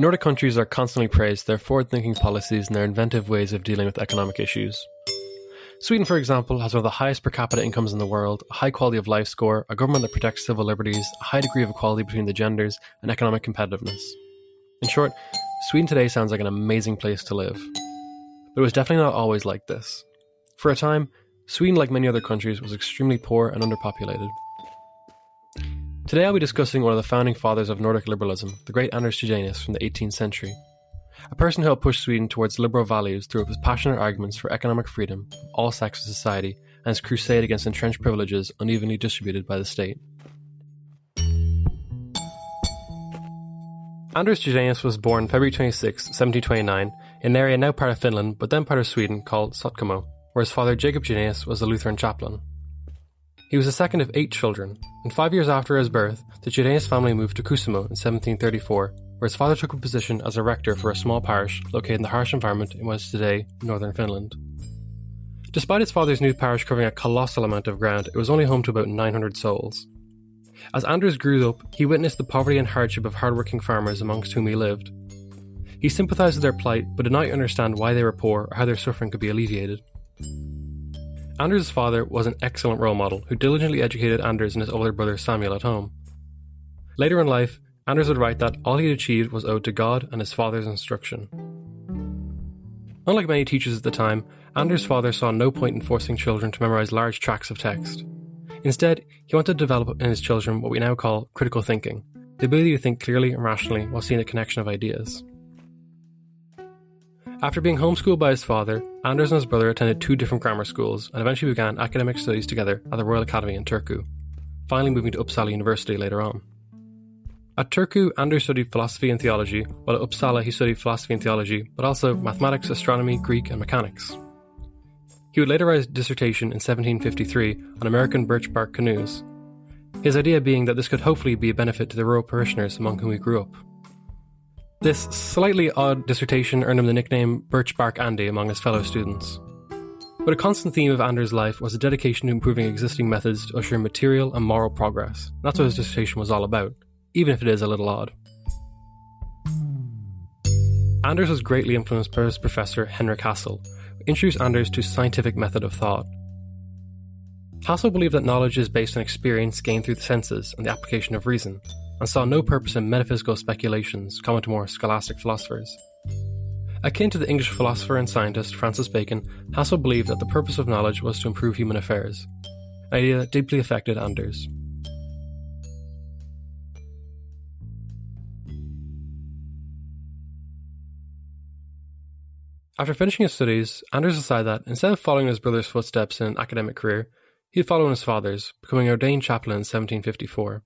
Nordic countries are constantly praised for their forward thinking policies and their inventive ways of dealing with economic issues. Sweden, for example, has one of the highest per capita incomes in the world, a high quality of life score, a government that protects civil liberties, a high degree of equality between the genders, and economic competitiveness. In short, Sweden today sounds like an amazing place to live. But it was definitely not always like this. For a time, Sweden, like many other countries, was extremely poor and underpopulated. Today I'll be discussing one of the founding fathers of Nordic liberalism, the great Anders Chydenius from the 18th century. A person who helped push Sweden towards liberal values through his passionate arguments for economic freedom, all sects of society, and his crusade against entrenched privileges unevenly distributed by the state. Anders Chydenius was born February 26, 1729, in an area now part of Finland but then part of Sweden called Sotkamo, where his father Jacob Chydenius was a Lutheran chaplain. He was the second of eight children, and five years after his birth, the Chydenius family moved to Kuusamo in 1734, where his father took a position as a rector for a small parish located in the harsh environment in what is today northern Finland. Despite his father's new parish covering a colossal amount of ground, it was only home to about 900 souls. As Anders grew up, he witnessed the poverty and hardship of hardworking farmers amongst whom he lived. He sympathized with their plight, but did not understand why they were poor or how their suffering could be alleviated. Anders' father was an excellent role model who diligently educated Anders and his older brother Samuel at home. Later in life, Anders would write that all he had achieved was owed to God and his father's instruction. Unlike many teachers at the time, Anders' father saw no point in forcing children to memorize large tracts of text. Instead, he wanted to develop in his children what we now call critical thinking, the ability to think clearly and rationally while seeing the connection of ideas. After being homeschooled by his father, Anders and his brother attended two different grammar schools and eventually began academic studies together at the Royal Academy in Turku, finally moving to Uppsala University later on. At Turku, Anders studied philosophy and theology, while at Uppsala he studied philosophy and theology, but also mathematics, astronomy, Greek, and mechanics. He would later write his dissertation in 1753 on American birch bark canoes, his idea being that this could hopefully be a benefit to the rural parishioners among whom he grew up. This slightly odd dissertation earned him the nickname Birchbark Andy among his fellow students. But a constant theme of Anders' life was a dedication to improving existing methods to usher material and moral progress. That's what his dissertation was all about, even if it is a little odd. Anders was greatly influenced by his professor Henrik Hassel, who introduced Anders to scientific method of thought. Hassel believed that knowledge is based on experience gained through the senses and the application of reason, and saw no purpose in metaphysical speculations common to more scholastic philosophers. Akin to the English philosopher and scientist Francis Bacon, Hassel believed that the purpose of knowledge was to improve human affairs, an idea that deeply affected Anders. After finishing his studies, Anders decided that instead of following his brother's footsteps in an academic career, he'd follow in his father's, becoming ordained chaplain in 1754.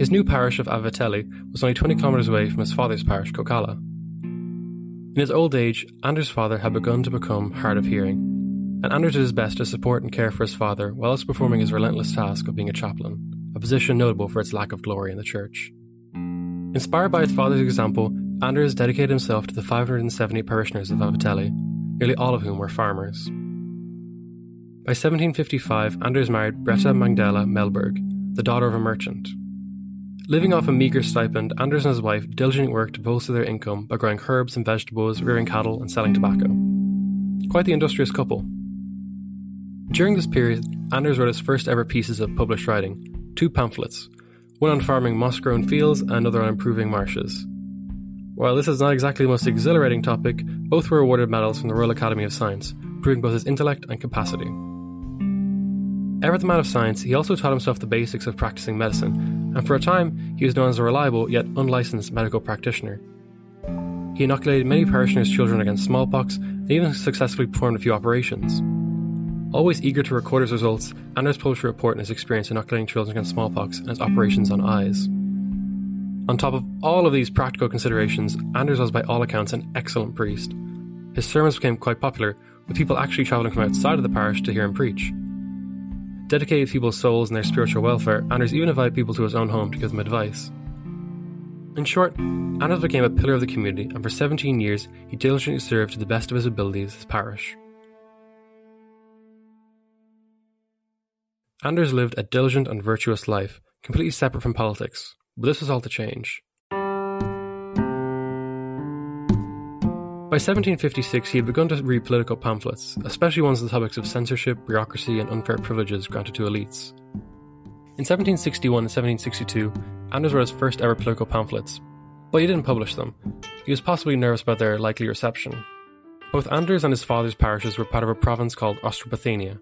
His new parish of Alaveteli was only 20 kilometres away from his father's parish, Kokkola. In his old age, Anders' father had begun to become hard of hearing, and Anders did his best to support and care for his father while also performing his relentless task of being a chaplain, a position notable for its lack of glory in the church. Inspired by his father's example, Anders dedicated himself to the 570 parishioners of Alaveteli, nearly all of whom were farmers. By 1755, Anders married Bretta Magdala Mellberg, the daughter of a merchant, Living off a meagre stipend, Anders and his wife diligently worked to bolster their income by growing herbs and vegetables, rearing cattle, and selling tobacco. Quite the industrious couple. During this period, Anders wrote his first ever pieces of published writing, two pamphlets, one on farming moss grown fields and another on improving marshes. While this is not exactly the most exhilarating topic, both were awarded medals from the Royal Academy of Science, proving both his intellect and capacity. Ever the man of science, he also taught himself the basics of practicing medicine and for a time he was known as a reliable yet unlicensed medical practitioner. He inoculated many parishioners' children against smallpox and even successfully performed a few operations. Always eager to record his results, Anders published a report on his experience inoculating children against smallpox and his operations on eyes. On top of all of these practical considerations, Anders was by all accounts an excellent priest. His sermons became quite popular, with people actually travelling from outside of the parish to hear him preach dedicated people's souls and their spiritual welfare, Anders even invited people to his own home to give them advice. In short, Anders became a pillar of the community, and for 17 years he diligently served to the best of his abilities his parish. Anders lived a diligent and virtuous life, completely separate from politics, but this was all to change. By 1756, he had begun to read political pamphlets, especially ones on the topics of censorship, bureaucracy, and unfair privileges granted to elites. In 1761 and 1762, Anders wrote his first ever political pamphlets, but he didn't publish them. He was possibly nervous about their likely reception. Both Anders and his father's parishes were part of a province called Ostrobothnia,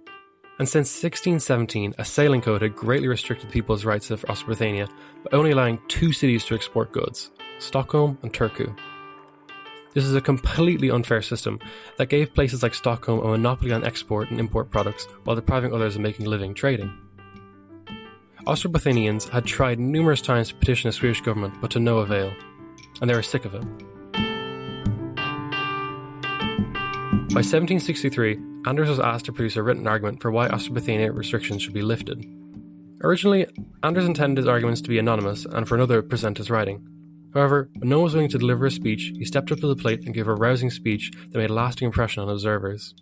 and since 1617, a sailing code had greatly restricted people's rights of Ostrobothnia by only allowing two cities to export goods Stockholm and Turku. This is a completely unfair system that gave places like Stockholm a monopoly on export and import products while depriving others of making a living trading. Ostrobothnians had tried numerous times to petition the Swedish government, but to no avail, and they were sick of it. By 1763, Anders was asked to produce a written argument for why Ostrobothnia restrictions should be lifted. Originally, Anders intended his arguments to be anonymous and for another to present his writing. However, when no one was willing to deliver a speech, he stepped up to the plate and gave a rousing speech that made a lasting impression on observers.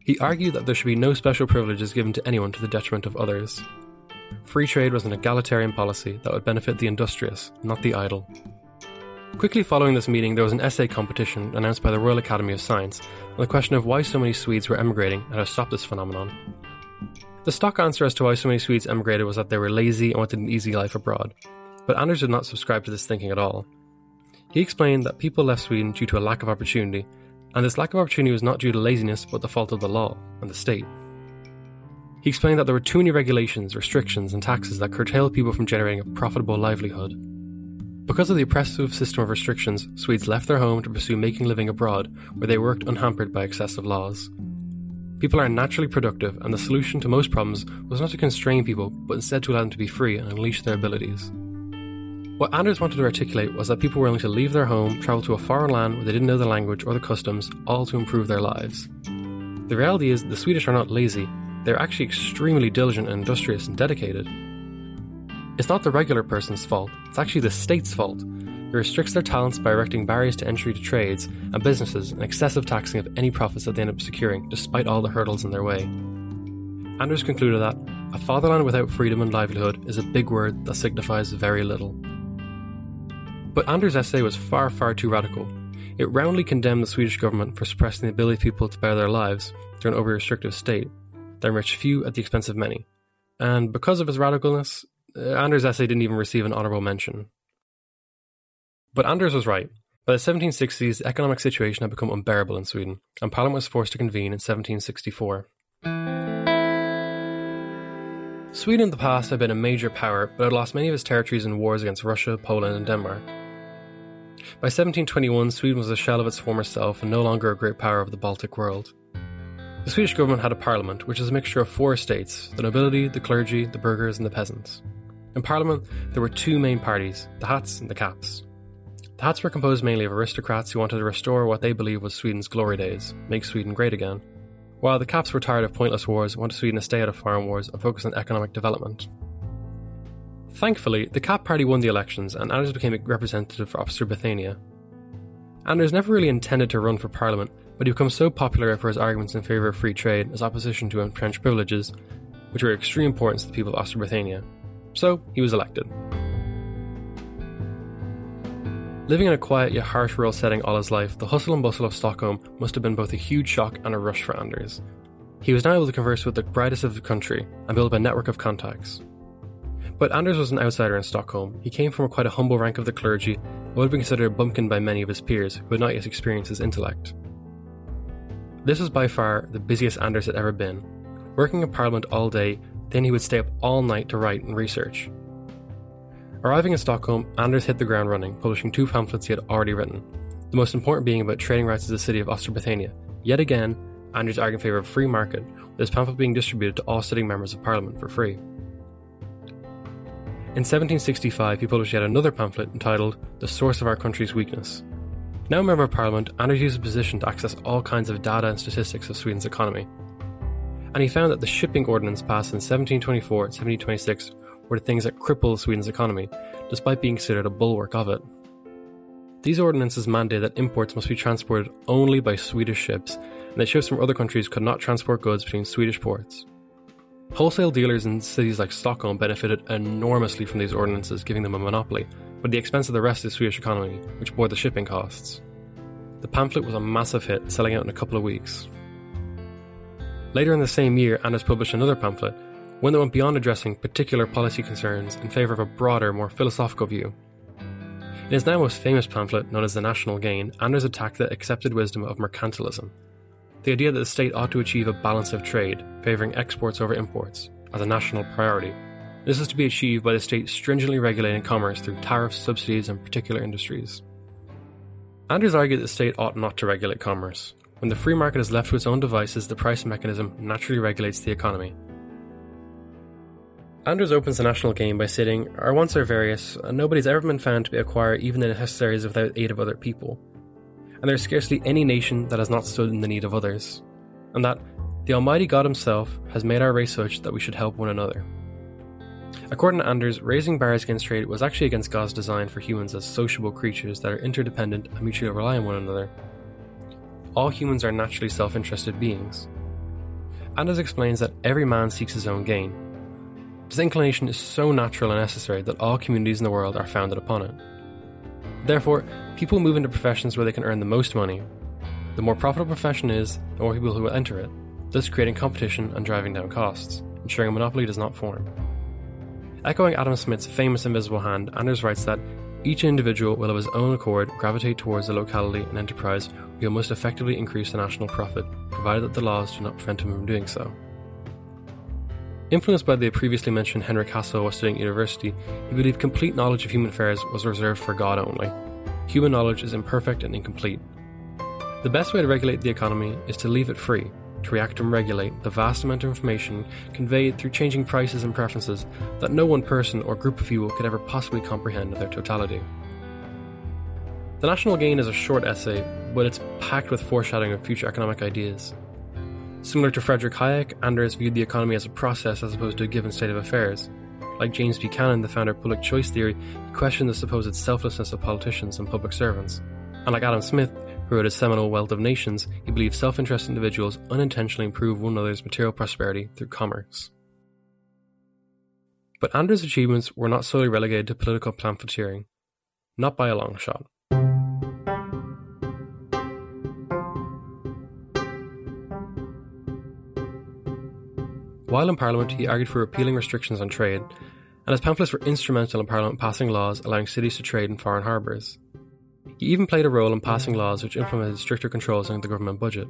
He argued that there should be no special privileges given to anyone to the detriment of others. Free trade was an egalitarian policy that would benefit the industrious, not the idle. Quickly following this meeting, there was an essay competition announced by the Royal Academy of Science on the question of why so many Swedes were emigrating and how to stop this phenomenon. The stock answer as to why so many Swedes emigrated was that they were lazy and wanted an easy life abroad, but Anders did not subscribe to this thinking at all. He explained that people left Sweden due to a lack of opportunity, and this lack of opportunity was not due to laziness but the fault of the law and the state. He explained that there were too many regulations, restrictions, and taxes that curtailed people from generating a profitable livelihood. Because of the oppressive system of restrictions, Swedes left their home to pursue making a living abroad, where they worked unhampered by excessive laws. People are naturally productive, and the solution to most problems was not to constrain people, but instead to allow them to be free and unleash their abilities. What Anders wanted to articulate was that people were willing to leave their home, travel to a foreign land where they didn't know the language or the customs, all to improve their lives. The reality is, the Swedish are not lazy, they're actually extremely diligent and industrious and dedicated. It's not the regular person's fault, it's actually the state's fault. It restricts their talents by erecting barriers to entry to trades and businesses and excessive taxing of any profits that they end up securing, despite all the hurdles in their way. Anders concluded that a fatherland without freedom and livelihood is a big word that signifies very little. But Anders' essay was far, far too radical. It roundly condemned the Swedish government for suppressing the ability of people to better their lives through an over restrictive state that enriched few at the expense of many. And because of his radicalness, uh, Anders' essay didn't even receive an honourable mention. But Anders was right. By the 1760s, the economic situation had become unbearable in Sweden, and Parliament was forced to convene in 1764. Sweden in the past had been a major power, but had lost many of its territories in wars against Russia, Poland, and Denmark. By 1721, Sweden was a shell of its former self and no longer a great power of the Baltic world. The Swedish government had a parliament, which is a mixture of four estates the nobility, the clergy, the burghers, and the peasants. In parliament, there were two main parties the Hats and the Caps. The Hats were composed mainly of aristocrats who wanted to restore what they believed was Sweden's glory days, make Sweden great again, while the Caps were tired of pointless wars wanted Sweden to stay out of foreign wars and focus on economic development. Thankfully, the Cap Party won the elections and Anders became a representative for Ostrobothnia. Anders never really intended to run for parliament, but he became so popular for his arguments in favour of free trade as opposition to entrenched privileges, which were of extreme importance to the people of Ostrobothnia. So, he was elected. Living in a quiet yet harsh rural setting all his life, the hustle and bustle of Stockholm must have been both a huge shock and a rush for Anders. He was now able to converse with the brightest of the country and build up a network of contacts. But Anders was an outsider in Stockholm. He came from quite a humble rank of the clergy and would have been considered a bumpkin by many of his peers who had not yet experienced his intellect. This was by far the busiest Anders had ever been. Working in Parliament all day, then he would stay up all night to write and research. Arriving in Stockholm, Anders hit the ground running, publishing two pamphlets he had already written, the most important being about trading rights to the city of Ostrobothnia. Yet again, Anders argued in favour of a free market, with his pamphlet being distributed to all sitting members of Parliament for free. In 1765, he published yet another pamphlet entitled The Source of Our Country's Weakness. Now a member of Parliament, Anders used his position to access all kinds of data and statistics of Sweden's economy. And he found that the shipping ordinance passed in 1724 and 1726 were the things that crippled Sweden's economy, despite being considered a bulwark of it. These ordinances mandate that imports must be transported only by Swedish ships, and that ships from other countries could not transport goods between Swedish ports. Wholesale dealers in cities like Stockholm benefited enormously from these ordinances, giving them a monopoly, but at the expense of the rest of the Swedish economy, which bore the shipping costs. The pamphlet was a massive hit, selling out in a couple of weeks. Later in the same year, Anders published another pamphlet, one that went beyond addressing particular policy concerns in favour of a broader, more philosophical view. In his now most famous pamphlet, known as The National Gain, Anders attacked the accepted wisdom of mercantilism, the idea that the state ought to achieve a balance of trade, favouring exports over imports, as a national priority. This is to be achieved by the state stringently regulating commerce through tariffs, subsidies, and particular industries. Anders argued that the state ought not to regulate commerce. When the free market is left to its own devices, the price mechanism naturally regulates the economy. Anders opens the national gain by stating, Our wants are various, and nobody's ever been found to be acquire even the necessaries without aid of other people. And there is scarcely any nation that has not stood in the need of others. And that the Almighty God Himself has made our race such that we should help one another. According to Anders, raising barriers against trade was actually against God's design for humans as sociable creatures that are interdependent and mutually rely on one another. All humans are naturally self interested beings. Anders explains that every man seeks his own gain. This inclination is so natural and necessary that all communities in the world are founded upon it. Therefore, people move into professions where they can earn the most money. The more profitable profession is, the more people who will enter it, thus creating competition and driving down costs, ensuring a monopoly does not form. Echoing Adam Smith's famous invisible hand, Anders writes that each individual will of his own accord gravitate towards the locality and enterprise where will most effectively increase the national profit, provided that the laws do not prevent him from doing so. Influenced by the previously mentioned Henrik Hassel while studying university, he believed complete knowledge of human affairs was reserved for God only. Human knowledge is imperfect and incomplete. The best way to regulate the economy is to leave it free, to react and regulate the vast amount of information conveyed through changing prices and preferences that no one person or group of people could ever possibly comprehend in their totality. The National Gain is a short essay, but it's packed with foreshadowing of future economic ideas. Similar to Frederick Hayek, Anders viewed the economy as a process as opposed to a given state of affairs. Like James Buchanan, the founder of public choice theory, he questioned the supposed selflessness of politicians and public servants. And like Adam Smith, who wrote his seminal Wealth of Nations, he believed self interested individuals unintentionally improve one another's material prosperity through commerce. But Anders' achievements were not solely relegated to political pamphleteering, not by a long shot. While in Parliament, he argued for repealing restrictions on trade, and his pamphlets were instrumental in Parliament passing laws allowing cities to trade in foreign harbours. He even played a role in passing laws which implemented stricter controls on the government budget.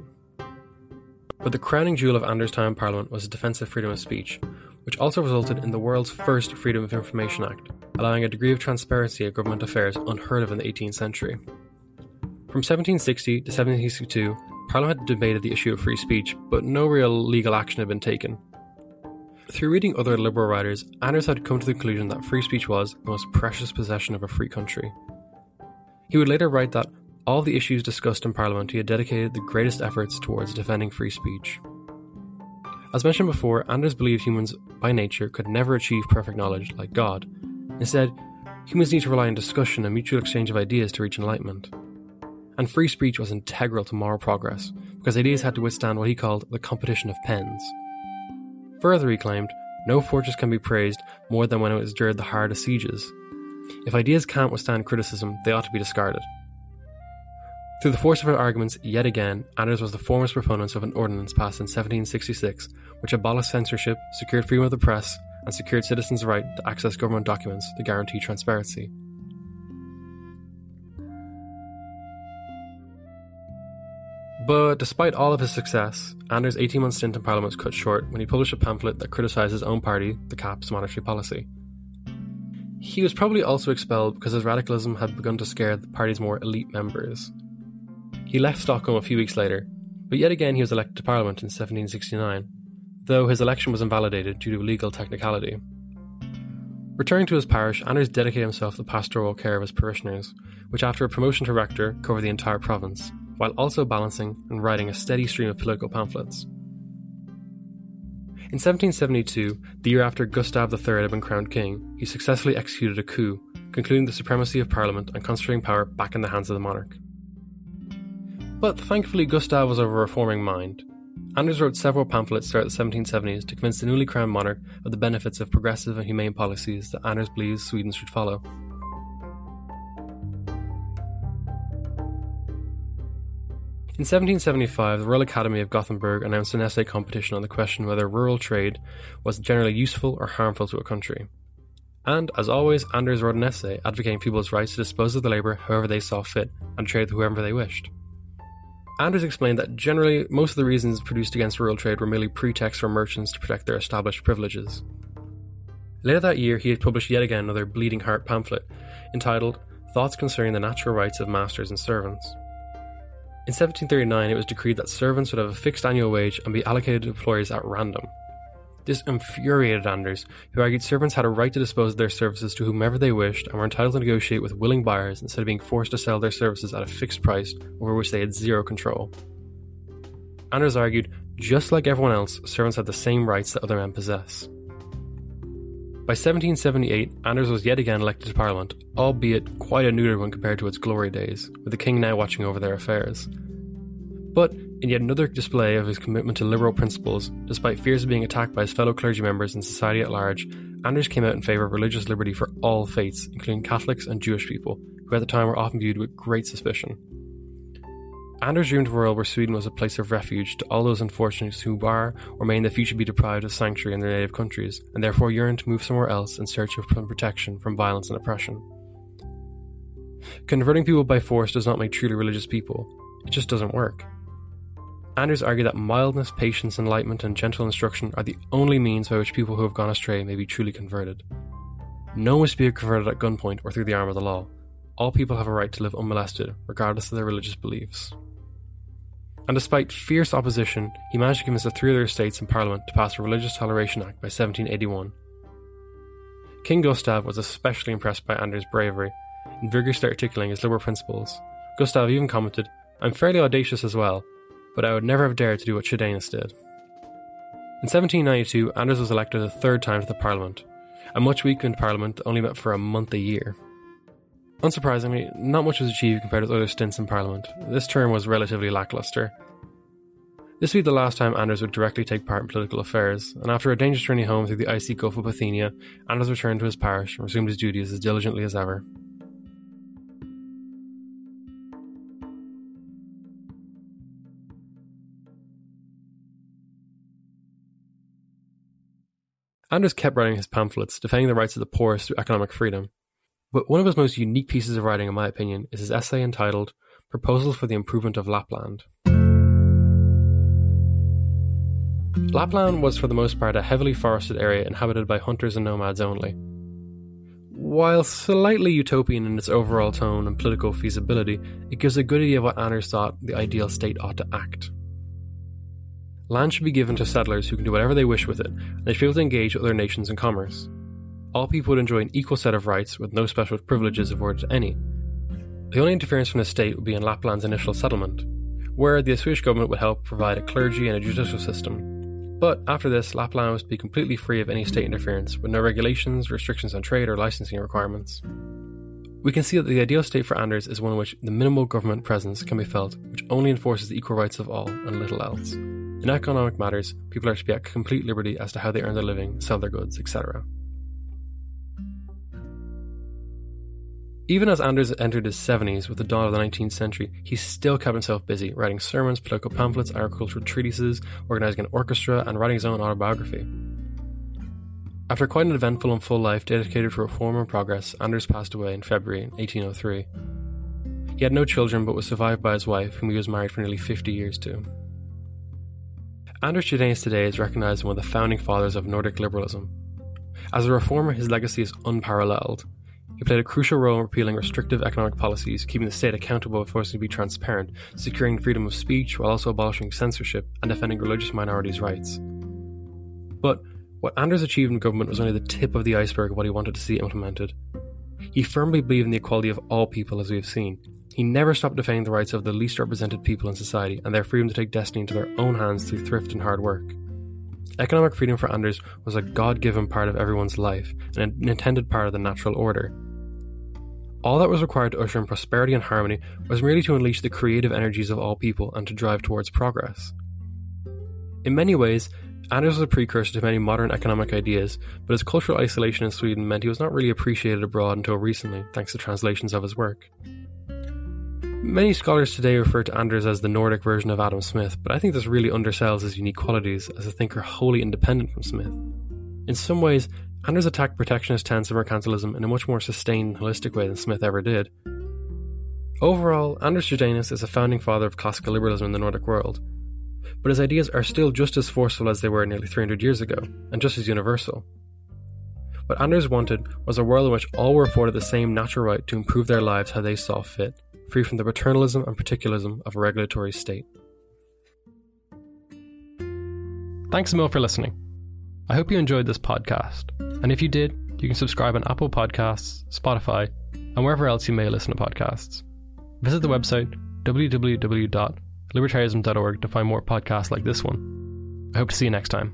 But the crowning jewel of Anders' time in Parliament was his defence of freedom of speech, which also resulted in the world's first Freedom of Information Act, allowing a degree of transparency of government affairs unheard of in the 18th century. From 1760 to 1762, Parliament had debated the issue of free speech, but no real legal action had been taken. Through reading other liberal writers, Anders had come to the conclusion that free speech was the most precious possession of a free country, he would later write that all the issues discussed in Parliament he had dedicated the greatest efforts towards defending free speech. As mentioned before, Anders believed humans by nature could never achieve perfect knowledge like God. Instead, humans need to rely on discussion and mutual exchange of ideas to reach enlightenment. And free speech was integral to moral progress, because ideas had to withstand what he called the competition of pens. Further, he claimed, no fortress can be praised more than when it has endured the hardest sieges, if ideas can't withstand criticism, they ought to be discarded. Through the force of her arguments, yet again, Anders was the foremost proponent of an ordinance passed in 1766, which abolished censorship, secured freedom of the press, and secured citizens' right to access government documents to guarantee transparency. But despite all of his success, Anders' 18 month stint in Parliament was cut short when he published a pamphlet that criticised his own party, the CAP's monetary policy. He was probably also expelled because his radicalism had begun to scare the party's more elite members. He left Stockholm a few weeks later, but yet again he was elected to Parliament in 1769, though his election was invalidated due to a legal technicality. Returning to his parish, Anders dedicated himself to the pastoral care of his parishioners, which after a promotion to rector covered the entire province, while also balancing and writing a steady stream of political pamphlets. In 1772, the year after Gustav III had been crowned king, he successfully executed a coup, concluding the supremacy of Parliament and concentrating power back in the hands of the monarch. But thankfully, Gustav was of a reforming mind. Anders wrote several pamphlets throughout the 1770s to convince the newly crowned monarch of the benefits of progressive and humane policies that Anders believes Sweden should follow. In 1775, the Royal Academy of Gothenburg announced an essay competition on the question whether rural trade was generally useful or harmful to a country. And, as always, Anders wrote an essay advocating people's rights to dispose of the labour however they saw fit and trade with whoever they wished. Anders explained that generally most of the reasons produced against rural trade were merely pretexts for merchants to protect their established privileges. Later that year, he had published yet again another bleeding heart pamphlet entitled Thoughts Concerning the Natural Rights of Masters and Servants. In 1739, it was decreed that servants would have a fixed annual wage and be allocated to employers at random. This infuriated Anders, who argued servants had a right to dispose of their services to whomever they wished and were entitled to negotiate with willing buyers instead of being forced to sell their services at a fixed price over which they had zero control. Anders argued, just like everyone else, servants had the same rights that other men possess. By 1778, Anders was yet again elected to Parliament, albeit quite a neuter one compared to its glory days, with the King now watching over their affairs. But in yet another display of his commitment to liberal principles, despite fears of being attacked by his fellow clergy members and society at large, Anders came out in favour of religious liberty for all faiths, including Catholics and Jewish people, who at the time were often viewed with great suspicion. Anders of a world where Sweden was a place of refuge to all those unfortunates who are or may in the future be deprived of sanctuary in their native countries, and therefore yearn to move somewhere else in search of protection from violence and oppression. Converting people by force does not make truly religious people, it just doesn't work. Anders argued that mildness, patience, enlightenment, and gentle instruction are the only means by which people who have gone astray may be truly converted. No one must be converted at gunpoint or through the arm of the law. All people have a right to live unmolested, regardless of their religious beliefs. And despite fierce opposition, he managed to convince the three other states in Parliament to pass a Religious Toleration Act by 1781. King Gustav was especially impressed by Anders' bravery and vigorously articulating his liberal principles. Gustav even commented, I'm fairly audacious as well, but I would never have dared to do what Chydenius did. In 1792, Anders was elected a third time to the Parliament. A much weakened Parliament only met for a month a year. Unsurprisingly, not much was achieved compared with other stints in Parliament. This term was relatively lacklustre. This would be the last time Anders would directly take part in political affairs, and after a dangerous journey home through the icy Gulf of Bothnia, Anders returned to his parish and resumed his duties as diligently as ever. Anders kept writing his pamphlets, defending the rights of the poorest through economic freedom. But one of his most unique pieces of writing, in my opinion, is his essay entitled Proposals for the Improvement of Lapland. Lapland was for the most part a heavily forested area inhabited by hunters and nomads only. While slightly utopian in its overall tone and political feasibility, it gives a good idea of what Anders thought the ideal state ought to act. Land should be given to settlers who can do whatever they wish with it, and they should be able to engage other nations in commerce. All people would enjoy an equal set of rights with no special privileges afforded to any. The only interference from the state would be in Lapland's initial settlement, where the Swedish government would help provide a clergy and a judicial system. But after this, Lapland was to be completely free of any state interference, with no regulations, restrictions on trade, or licensing requirements. We can see that the ideal state for Anders is one in which the minimal government presence can be felt, which only enforces the equal rights of all and little else. In economic matters, people are to be at complete liberty as to how they earn their living, sell their goods, etc. Even as Anders entered his 70s with the dawn of the 19th century, he still kept himself busy, writing sermons, political pamphlets, agricultural treatises, organising an orchestra, and writing his own autobiography. After quite an eventful and full life dedicated to reform and progress, Anders passed away in February 1803. He had no children but was survived by his wife, whom he was married for nearly 50 years to. Anders Chydenius today is recognized as one of the founding fathers of Nordic liberalism. As a reformer, his legacy is unparalleled. He played a crucial role in repealing restrictive economic policies, keeping the state accountable and forcing to be transparent, securing freedom of speech while also abolishing censorship and defending religious minorities' rights. But what Anders achieved in government was only the tip of the iceberg of what he wanted to see implemented. He firmly believed in the equality of all people, as we have seen, he never stopped defending the rights of the least represented people in society and their freedom to take destiny into their own hands through thrift and hard work. Economic freedom for Anders was a God given part of everyone's life and an intended part of the natural order. All that was required to usher in prosperity and harmony was merely to unleash the creative energies of all people and to drive towards progress. In many ways, Anders was a precursor to many modern economic ideas, but his cultural isolation in Sweden meant he was not really appreciated abroad until recently, thanks to translations of his work. Many scholars today refer to Anders as the Nordic version of Adam Smith, but I think this really undersells his unique qualities as a thinker wholly independent from Smith. In some ways, Anders attacked protectionist of mercantilism in a much more sustained and holistic way than Smith ever did. Overall, Anders Chydenius is a founding father of classical liberalism in the Nordic world, but his ideas are still just as forceful as they were nearly 300 years ago, and just as universal. What Anders wanted was a world in which all were afforded the same natural right to improve their lives how they saw fit, free from the paternalism and particularism of a regulatory state. Thanks a for listening. I hope you enjoyed this podcast, and if you did, you can subscribe on Apple Podcasts, Spotify, and wherever else you may listen to podcasts. Visit the website www libertarianism.org to find more podcasts like this one. I hope to see you next time.